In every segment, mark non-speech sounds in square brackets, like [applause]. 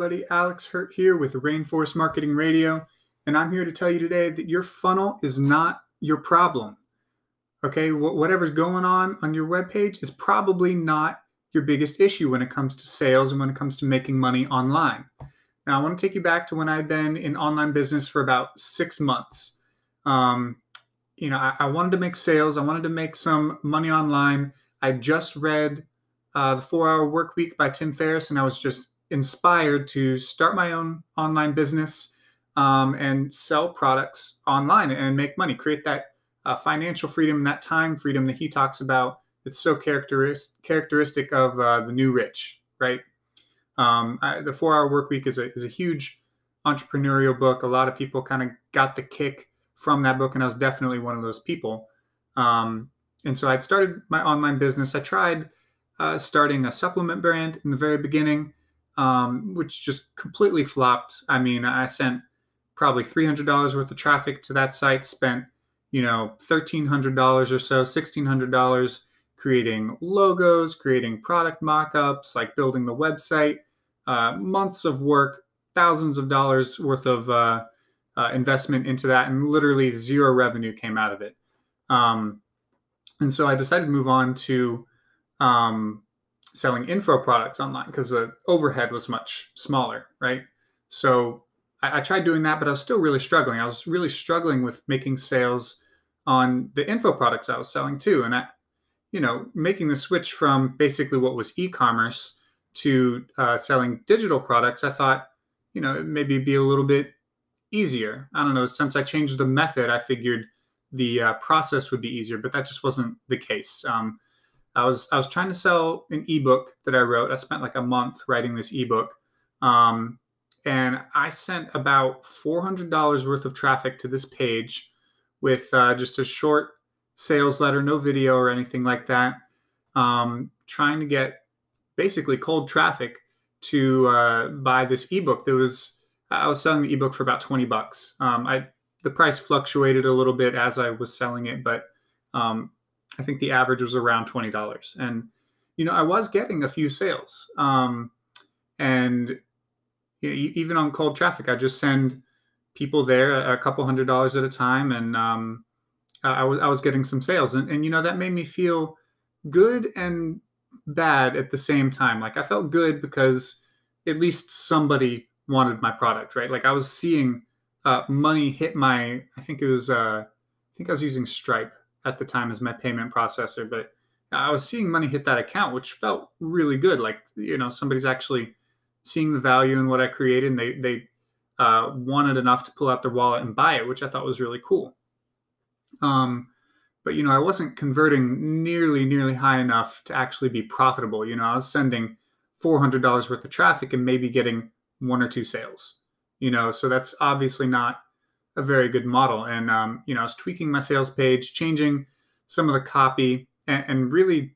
Everybody? Alex Hurt here with Rainforest Marketing Radio, and I'm here to tell you today that your funnel is not your problem. Okay, whatever's going on on your webpage is probably not your biggest issue when it comes to sales and when it comes to making money online. Now, I want to take you back to when I've been in online business for about six months. Um, you know, I, I wanted to make sales, I wanted to make some money online. I just read uh, The Four Hour Work Week by Tim Ferriss, and I was just inspired to start my own online business um, and sell products online and make money, create that uh, financial freedom, that time freedom that he talks about. It's so characteristic characteristic of uh, the new rich, right? Um, I, the Four Hour Work Week is a is a huge entrepreneurial book. A lot of people kind of got the kick from that book, and I was definitely one of those people. Um, and so I'd started my online business. I tried uh, starting a supplement brand in the very beginning um, which just completely flopped. I mean, I sent probably $300 worth of traffic to that site, spent, you know, $1,300 or so, $1,600 creating logos, creating product mock-ups, like building the website, uh, months of work, thousands of dollars worth of uh, uh, investment into that, and literally zero revenue came out of it. Um, and so I decided to move on to um, selling info products online because the overhead was much smaller, right? So I, I, tried doing that, but I was still really struggling. I was really struggling with making sales on the info products I was selling too. And I, you know, making the switch from basically what was e-commerce to uh, selling digital products, I thought, you know, it maybe be a little bit easier. I don't know. Since I changed the method, I figured the uh, process would be easier, but that just wasn't the case. Um, I was I was trying to sell an ebook that I wrote. I spent like a month writing this ebook, um, and I sent about four hundred dollars worth of traffic to this page with uh, just a short sales letter, no video or anything like that. Um, trying to get basically cold traffic to uh, buy this ebook. That was I was selling the ebook for about twenty bucks. Um, I the price fluctuated a little bit as I was selling it, but um, I think the average was around twenty dollars, and you know I was getting a few sales, um, and you know, even on cold traffic, I just send people there a, couple hundred dollars at a time, and um, I, was I was getting some sales, and, and you know that made me feel good and bad at the same time. Like I felt good because at least somebody wanted my product, right? Like I was seeing uh, money hit my. I think it was. Uh, I think I was using Stripe at the time as my payment processor, but I was seeing money hit that account, which felt really good. Like you know, somebody's actually seeing the value in what I created, and they they uh, wanted enough to pull out their wallet and buy it, which I thought was really cool. Um, but you know, I wasn't converting nearly nearly high enough to actually be profitable. You know, I was sending four hundred dollars worth of traffic and maybe getting one or two sales. You know, so that's obviously not a very good model. And um, you know, I was tweaking my sales page, changing some of the copy, and, and, really,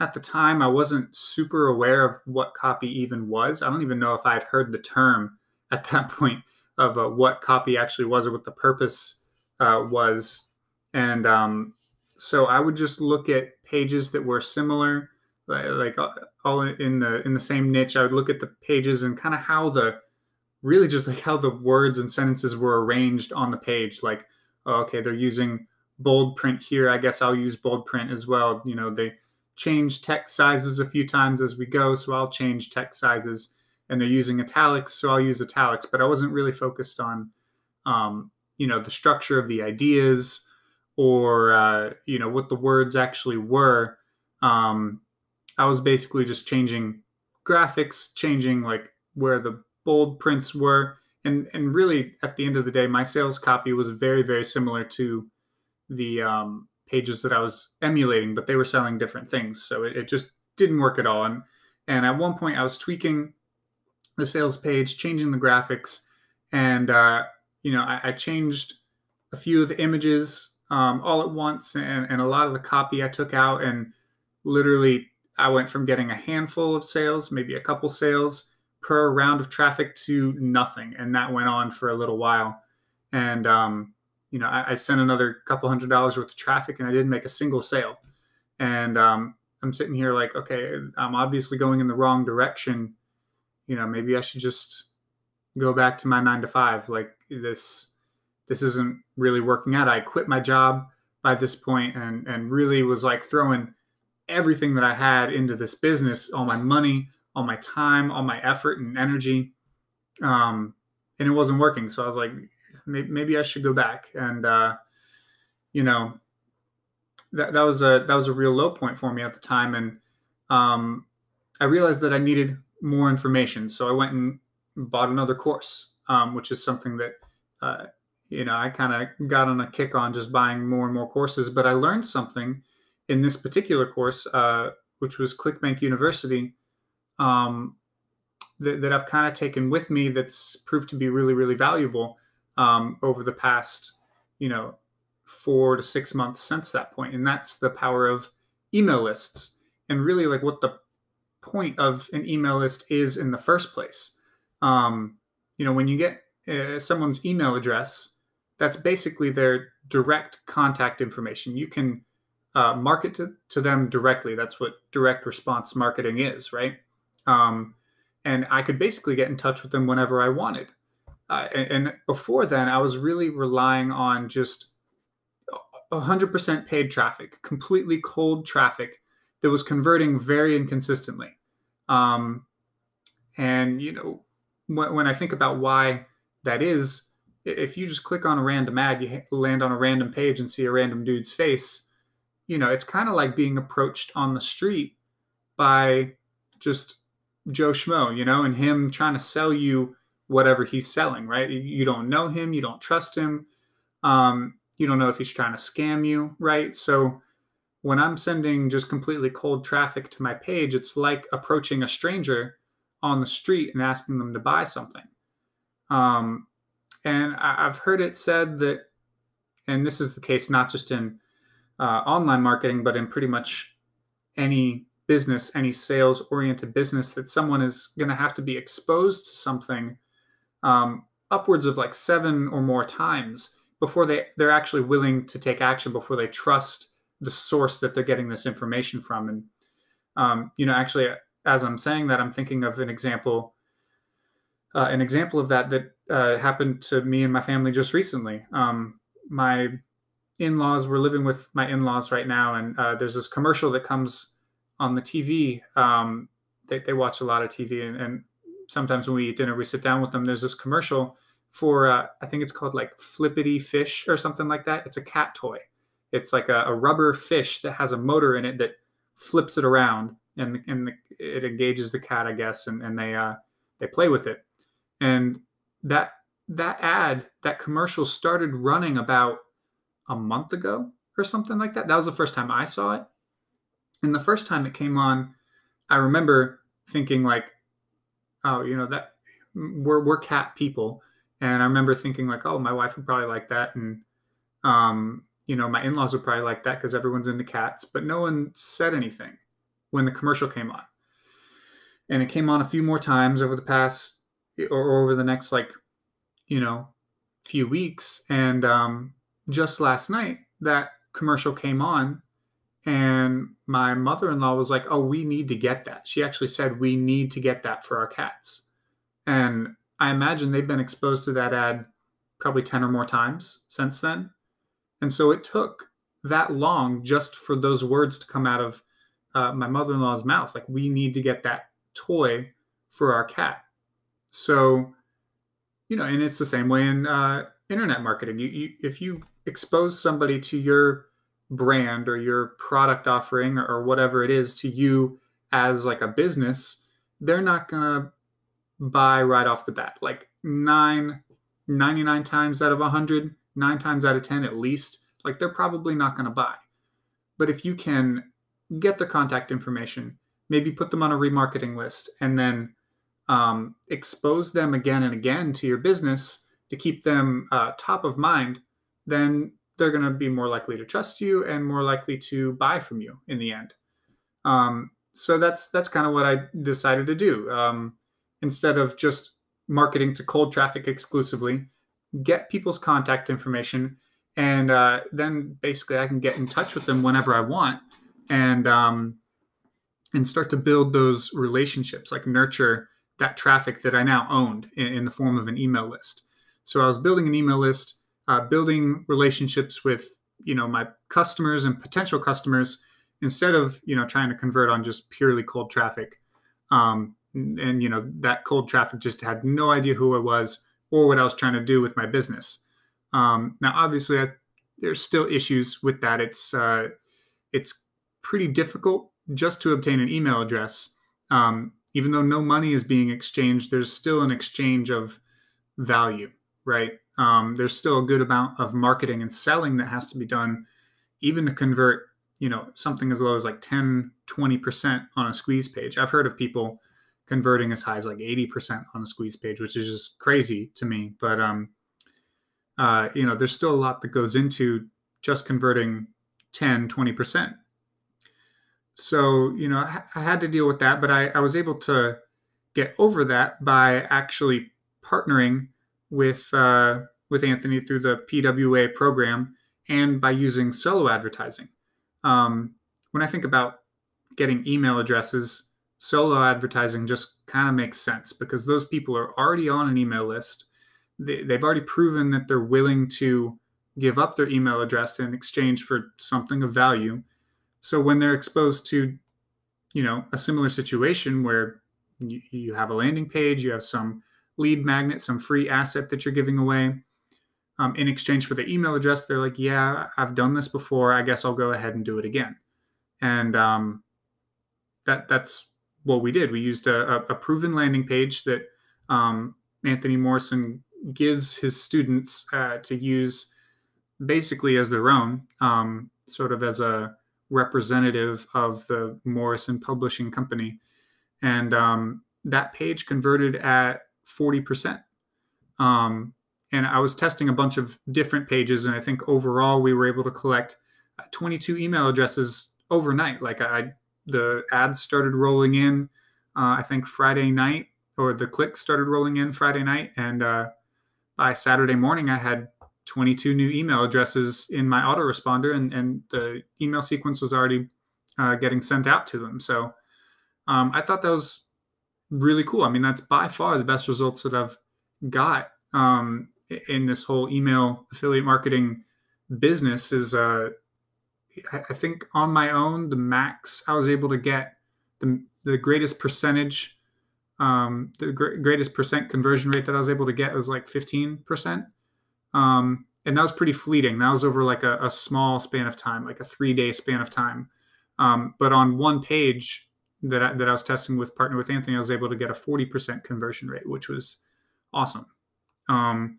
at the time, I wasn't super aware of what copy even was. I don't even know if I had heard the term at [laughs] that point of uh, what copy actually was or what the purpose uh, was. And um, so I would just look at pages that were similar, like, like uh, all in the in the same niche. I would look at the pages and kind of how the really just like how the words and sentences were arranged on the page. Like, oh, okay, they're using bold print here. I guess I'll use bold print as well. You know, they change text sizes a few times as we go, so I'll change text sizes. And they're using italics, so I'll use italics. But I wasn't really focused on, um, you know, the structure of the ideas or uh, you know what the words actually were. Um, I was basically just changing graphics, changing like where the bold prints were. And, and really, at the end of the day, my sales copy was very, very similar to the um, pages that I was emulating, but they were selling different things. So it, it just didn't work at all. And, and at one point, I was tweaking the sales page, changing the graphics, and uh, you know, I, I, changed a few of the images um, all at once, and, and a lot of the copy I took out, and literally, I went from getting a handful of sales, maybe a couple sales, per round of traffic to nothing, and that went on for a little while. And um, you know, I, I, sent another couple hundred dollars worth of traffic, and I didn't make a single sale. And um, I'm sitting here like, okay, I'm obviously going in the wrong direction. you know, maybe I should just go back to my nine to five. Like this, this isn't really working out. I quit my job by this point and and really was like throwing everything that I had into this business, all my money, all my time, all my effort and energy. Um, and it wasn't working. So I was like, maybe, maybe I should go back. And, uh, you know, that, that was a, that was a real low point for me at the time. And, um, I realized that I needed more information. So I went and bought another course, um, which is something that, uh, you know, I kind of got on a kick on just buying more and more courses, but I learned something in this particular course, uh, which was ClickBank University, um, that, that I've kind of taken with me that's proved to be really, really valuable um, over the past, you know, four to six months since that point. And that's the power of email lists and really like what the point of an email list is in the first place. Um, you know, when you get uh, someone's email address, that's basically their direct contact information. You can uh, market to, to them directly. That's what direct response marketing is, right? Um, and I could basically get in touch with them whenever I wanted. Uh, and, and, before then, I was really relying on just 100% paid traffic, completely cold traffic that was converting very inconsistently. Um, and, you know, when, when I think about why that is, if you just click on a random ad, you land on a random page and see a random dude's face, you know, it's kind of like being approached on the street by just Joe Schmo, you know, and him trying to sell you whatever he's selling, right? You don't know him, you don't trust him, um, you don't know if he's trying to scam you, right? So when I'm sending just completely cold traffic to my page, it's like approaching a stranger on the street and asking them to buy something. Um, and I've heard it said that, and this is the case not just in uh, online marketing, but in pretty much any business, any sales oriented business, that someone is going to have to be exposed to something um, upwards of like seven or more times before they, they're actually willing to take action, before they trust the source that they're getting this information from. And, um, you know, actually, as I'm saying that, I'm thinking of an example. Uh, an example of that that uh, happened to me and my family just recently. Um, my in-laws we're living with my in-laws right now and uh, there's this commercial that comes on the tv um, they, they, watch a lot of tv and, and, sometimes when we eat dinner we sit down with them there's this commercial for uh, i think it's called like flippity fish or something like that it's a cat toy it's like a, a rubber fish that has a motor in it that flips it around and, and the, it engages the cat i guess and, and they uh, they play with it and that that ad that commercial started running about a month ago or something like that. That was the first time I saw it. And the first time it came on, I remember thinking like, oh, you know, that we're we're cat people. And I remember thinking like, oh, my wife would probably like that. And um, you know, my in-laws would probably like that because everyone's into cats, but no one said anything when the commercial came on. And it came on a few more times over the past or over the next like, you know, few weeks. And um, just last night that commercial came on and my mother-in-law was like oh we need to get that. She actually said we need to get that for our cats. And i imagine they've been exposed to that ad probably 10 or more times since then. And so it took that long just for those words to come out of uh, my mother-in-law's mouth like we need to get that toy for our cat. So you know and it's the same way in uh, internet marketing. You, you if you expose somebody to your brand or your product offering or, whatever it is to you as like a business, they're not gonna buy right off the bat. Like nine, 99 times out of 100, nine times out of 10 at least, like they're probably not gonna buy. But if you can get their contact information, maybe put them on a remarketing list, and then um, expose them again and again to your business to keep them uh, top of mind then they're going to be more likely to trust you and more likely to buy from you in the end. Um, so that's that's kind of what I decided to do. Um, instead of just marketing to cold traffic exclusively, get people's contact information, and uh, then basically I can get in touch with them whenever I want, and um, and start to build those relationships, like nurture that traffic that I now owned in, in, the form of an email list. So I was building an email list, uh, building relationships with you know my customers and potential customers instead of you know trying to convert on just purely cold traffic. Um, and, you know that cold traffic just had no idea who I was or what I was trying to do with my business. Um, now, obviously, I, there's still issues with that. It's uh, it's pretty difficult just to obtain an email address. Um, even though no money is being exchanged, there's still an exchange of value, right? Um, there's still a good amount of marketing and selling that has to be done, even to convert, you know, something as low as like 10, 20% on a squeeze page. I've heard of people converting as high as like 80% on a squeeze page, which is just crazy to me. But, um, uh, you know, there's still a lot that goes into just converting 10, 20%. So, you know, I had to deal with that, but I, I was able to get over that by actually partnering with uh, with Anthony through the PWA program and by using solo advertising. Um, when I think about getting email addresses, solo advertising just kind of makes sense because those people are already on an email list. They, they've already proven that they're willing to give up their email address in exchange for something of value. So when they're exposed to, you know, a similar situation where you, you have a landing page, you have some lead magnet, some free asset that you're giving away. Um, in exchange for the email address, they're like, "Yeah, I've done this before. I guess I'll go ahead and do it again." And um, that that's what we did. We used a, a proven landing page that um, Anthony Morrison gives his students uh, to use basically as their own, um, sort of as a representative of the Morrison Publishing Company. And um, that page converted at 40%. Um, and I was testing a bunch of different pages, and I think overall we were able to collect uh, 22 email addresses overnight. Like I, the ads started rolling in, uh, I think Friday night, or the clicks started rolling in Friday night, and uh, by Saturday morning I had 22 new email addresses in my autoresponder, and and the email sequence was already uh, getting sent out to them. So um, I thought that was really cool. I mean, that's by far the best results that I've got um, in this whole email affiliate marketing business. Is uh, I think on my own, the max I was able to get the the greatest percentage, um, the gr- greatest percent conversion rate that I was able to get was like fifteen percent. Um, and that was pretty fleeting. That was over like a, a small span of time, like a three day span of time. Um, but on one page, that I, that I was testing with partner with Anthony, I was able to get a 40% conversion rate, which was awesome. Um,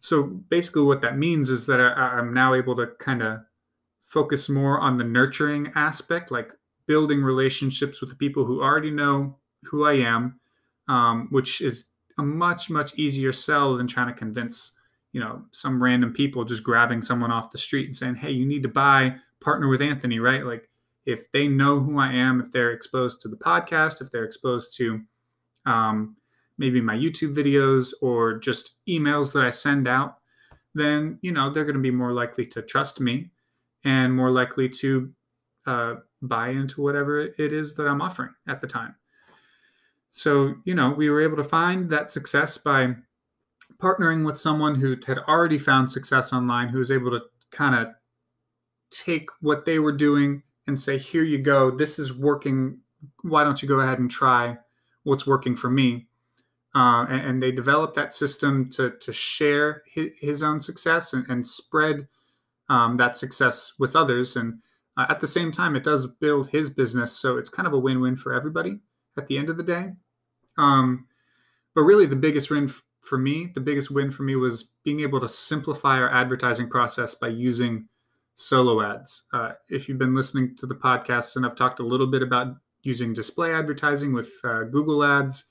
so basically, what that means is that I, I'm now able to kind of focus more on the nurturing aspect, like building relationships with the people who already know who I am, um, which is a much much easier sell than trying to convince you know some random people just grabbing someone off the street and saying, "Hey, you need to buy partner with Anthony," right? Like if they know who I am, if they're exposed to the podcast, if they're exposed to um, maybe my YouTube videos or just emails that I send out, then you know they're going to be more likely to trust me and more likely to uh, buy into whatever it is that I'm offering at the time. So you know we were able to find that success by partnering with someone who had already found success online, who was able to kind of take what they were doing and say, here you go, this is working. Why don't you go ahead and try what's working for me? Uh, and, and, they developed that system to, to share his, his own success and, and spread um, that success with others. And uh, at the same time, it does build his business. So it's kind of a win win for everybody at the end of the day. Um, but really, the biggest win for me, the biggest win for me was being able to simplify our advertising process by using solo ads. Uh, if you've been listening to the podcast, and I've talked a little bit about using display advertising with uh, Google Ads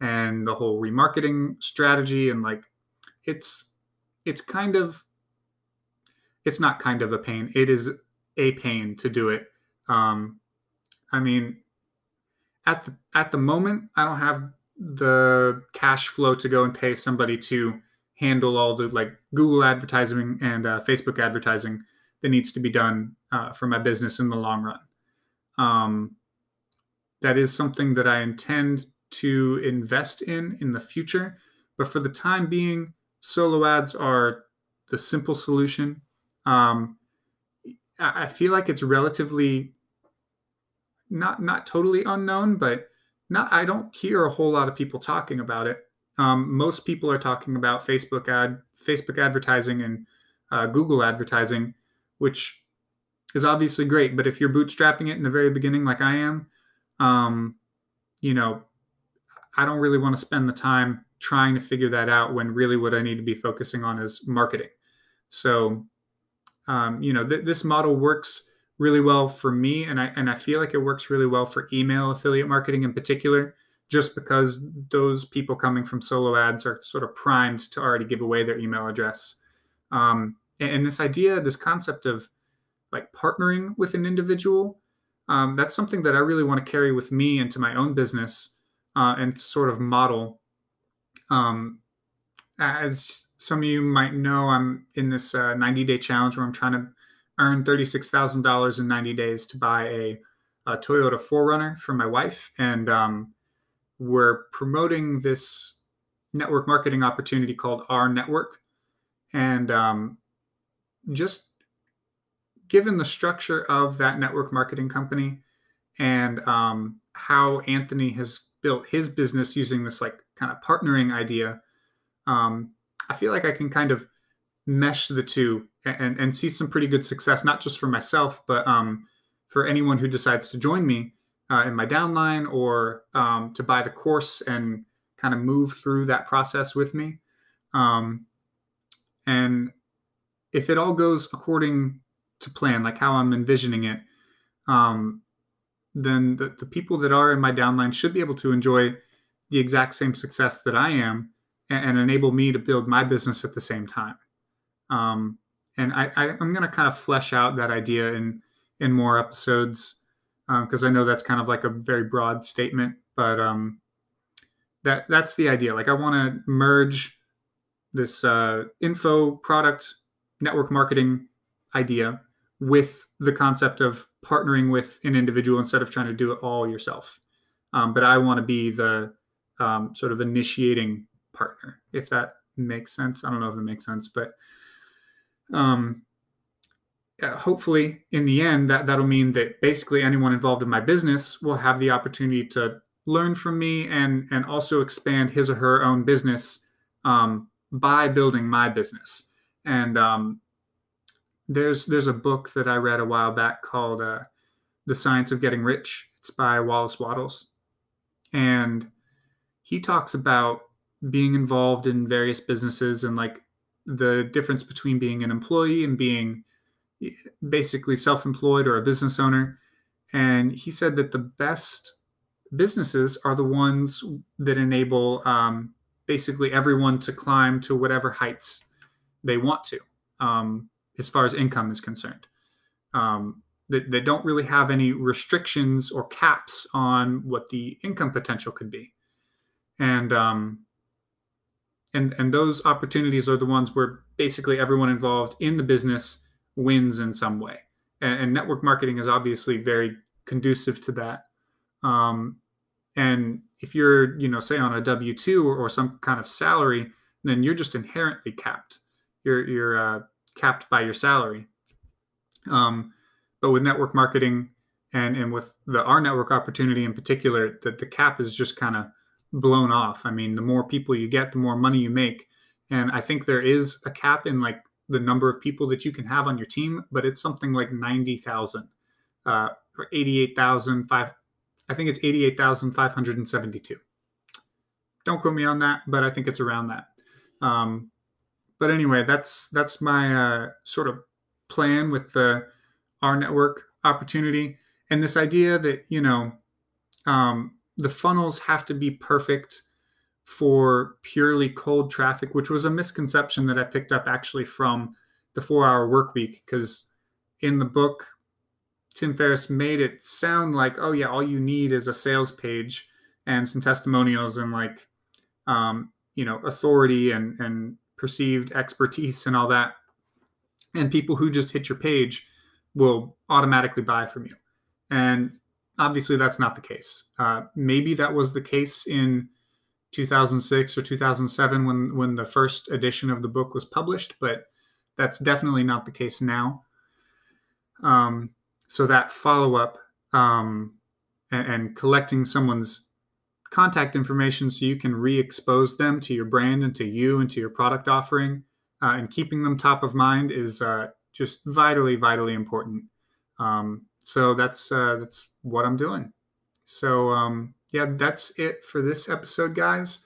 and the whole remarketing strategy, and like it's it's kind of it's not kind of a pain. It is a pain to do it. Um, I mean, at the at the moment, I don't have the cash flow to go and pay somebody to handle all the like Google advertising and uh, Facebook advertising that needs to be done uh, for my business in the long run. Um, that is something that I intend to invest in in the future. But for the time being, solo ads are the simple solution. Um, I feel like it's relatively not not totally unknown, but not I don't hear a whole lot of people talking about it. Um, most people are talking about Facebook ad, Facebook advertising, and uh, Google advertising, which is obviously great. But if you're bootstrapping it in the very beginning, like I am, um, you know, I don't really want to spend the time trying to figure that out when really what I need to be focusing on is marketing. So, um, you know, th- this model works really well for me, and I and I feel like it works really well for email affiliate marketing in particular, just because those people coming from solo ads are sort of primed to already give away their email address. Um, and, this idea, this concept of like partnering with an individual, um, that's something that I really want to carry with me into my own business uh, and sort of model. Um, as some of you might know, I'm in this uh, 90 day challenge where I'm trying to earn $36,000 in 90 days to buy a, a, Toyota 4Runner for my wife. And um, we're promoting this network marketing opportunity called Our Network. And um, just given the structure of that network marketing company and um, how Anthony has built his business using this like kind of partnering idea, um, I feel like I can kind of mesh the two and, and see some pretty good success, not just for myself, but um, for anyone who decides to join me uh, in my downline or um, to buy the course and kind of move through that process with me. Um, and if it all goes according to plan, like how I'm envisioning it, um, then the, the people that are in my downline should be able to enjoy the exact same success that I am and, and enable me to build my business at the same time. Um, and I, I, am going to kind of flesh out that idea in in more episodes because um, I know that's kind of like a very broad statement, but um, that that's the idea. Like I want to merge this uh, info product network marketing idea with the concept of partnering with an individual instead of trying to do it all yourself. Um, but I want to be the um, sort of initiating partner, if that makes sense. I don't know if it makes sense, but um, uh, hopefully in the end that that'll mean that basically anyone involved in my business will have the opportunity to learn from me and and also expand his or her own business um, by building my business and um, there's there's a book that i read a while back called uh, the science of getting rich it's by wallace wattles and he talks about being involved in various businesses and like the difference between being an employee and being basically self employed or a business owner. And he said that the best businesses are the ones that enable um, basically everyone to climb to whatever heights they want to, um, as far as income is concerned. Um, that, that don't really have any restrictions or caps on what the income potential could be. And um, and and those opportunities are the ones where basically everyone involved in the business wins in some way and, and network marketing is obviously very conducive to that um, and if you're you know say on a w2 or, or, some kind of salary then you're just inherently capped you're you're uh, capped by your salary um, but with network marketing and and with the our network opportunity in particular that the cap is just kind of blown off. I mean, the more people you get, the more money you make. And I think there is a cap in like the number of people that you can have on your team, but it's something like 90,000 uh, or 88,000. I think it's 88,572. Don't quote me on that, but I think it's around that. Um, but anyway, that's that's my uh, sort of plan with the our network opportunity and this idea that you know um, the funnels have to be perfect for purely cold traffic, which was a misconception that I picked up actually from the four hour work week. Because in the book, Tim Ferriss made it sound like, oh, yeah, all you need is a sales page and some testimonials and like, um, you know, authority and, and perceived expertise and all that. And people who just hit your page will automatically buy from you. And obviously that's not the case. Uh, maybe that was the case in 2006 or 2007 when when the first edition of the book was published, but that's definitely not the case now. Um, so that follow up um, and, and collecting someone's contact information so you can re-expose them to your brand and to you and to your product offering. Uh, and keeping them top of mind is uh, just vitally vitally important. Um, so that's uh, that's what i'm doing. So um, yeah that's it for this episode guys.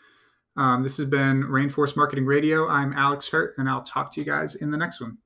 Um, this has been rainforest marketing radio. I'm alex hurt and i'll talk to you guys in the next one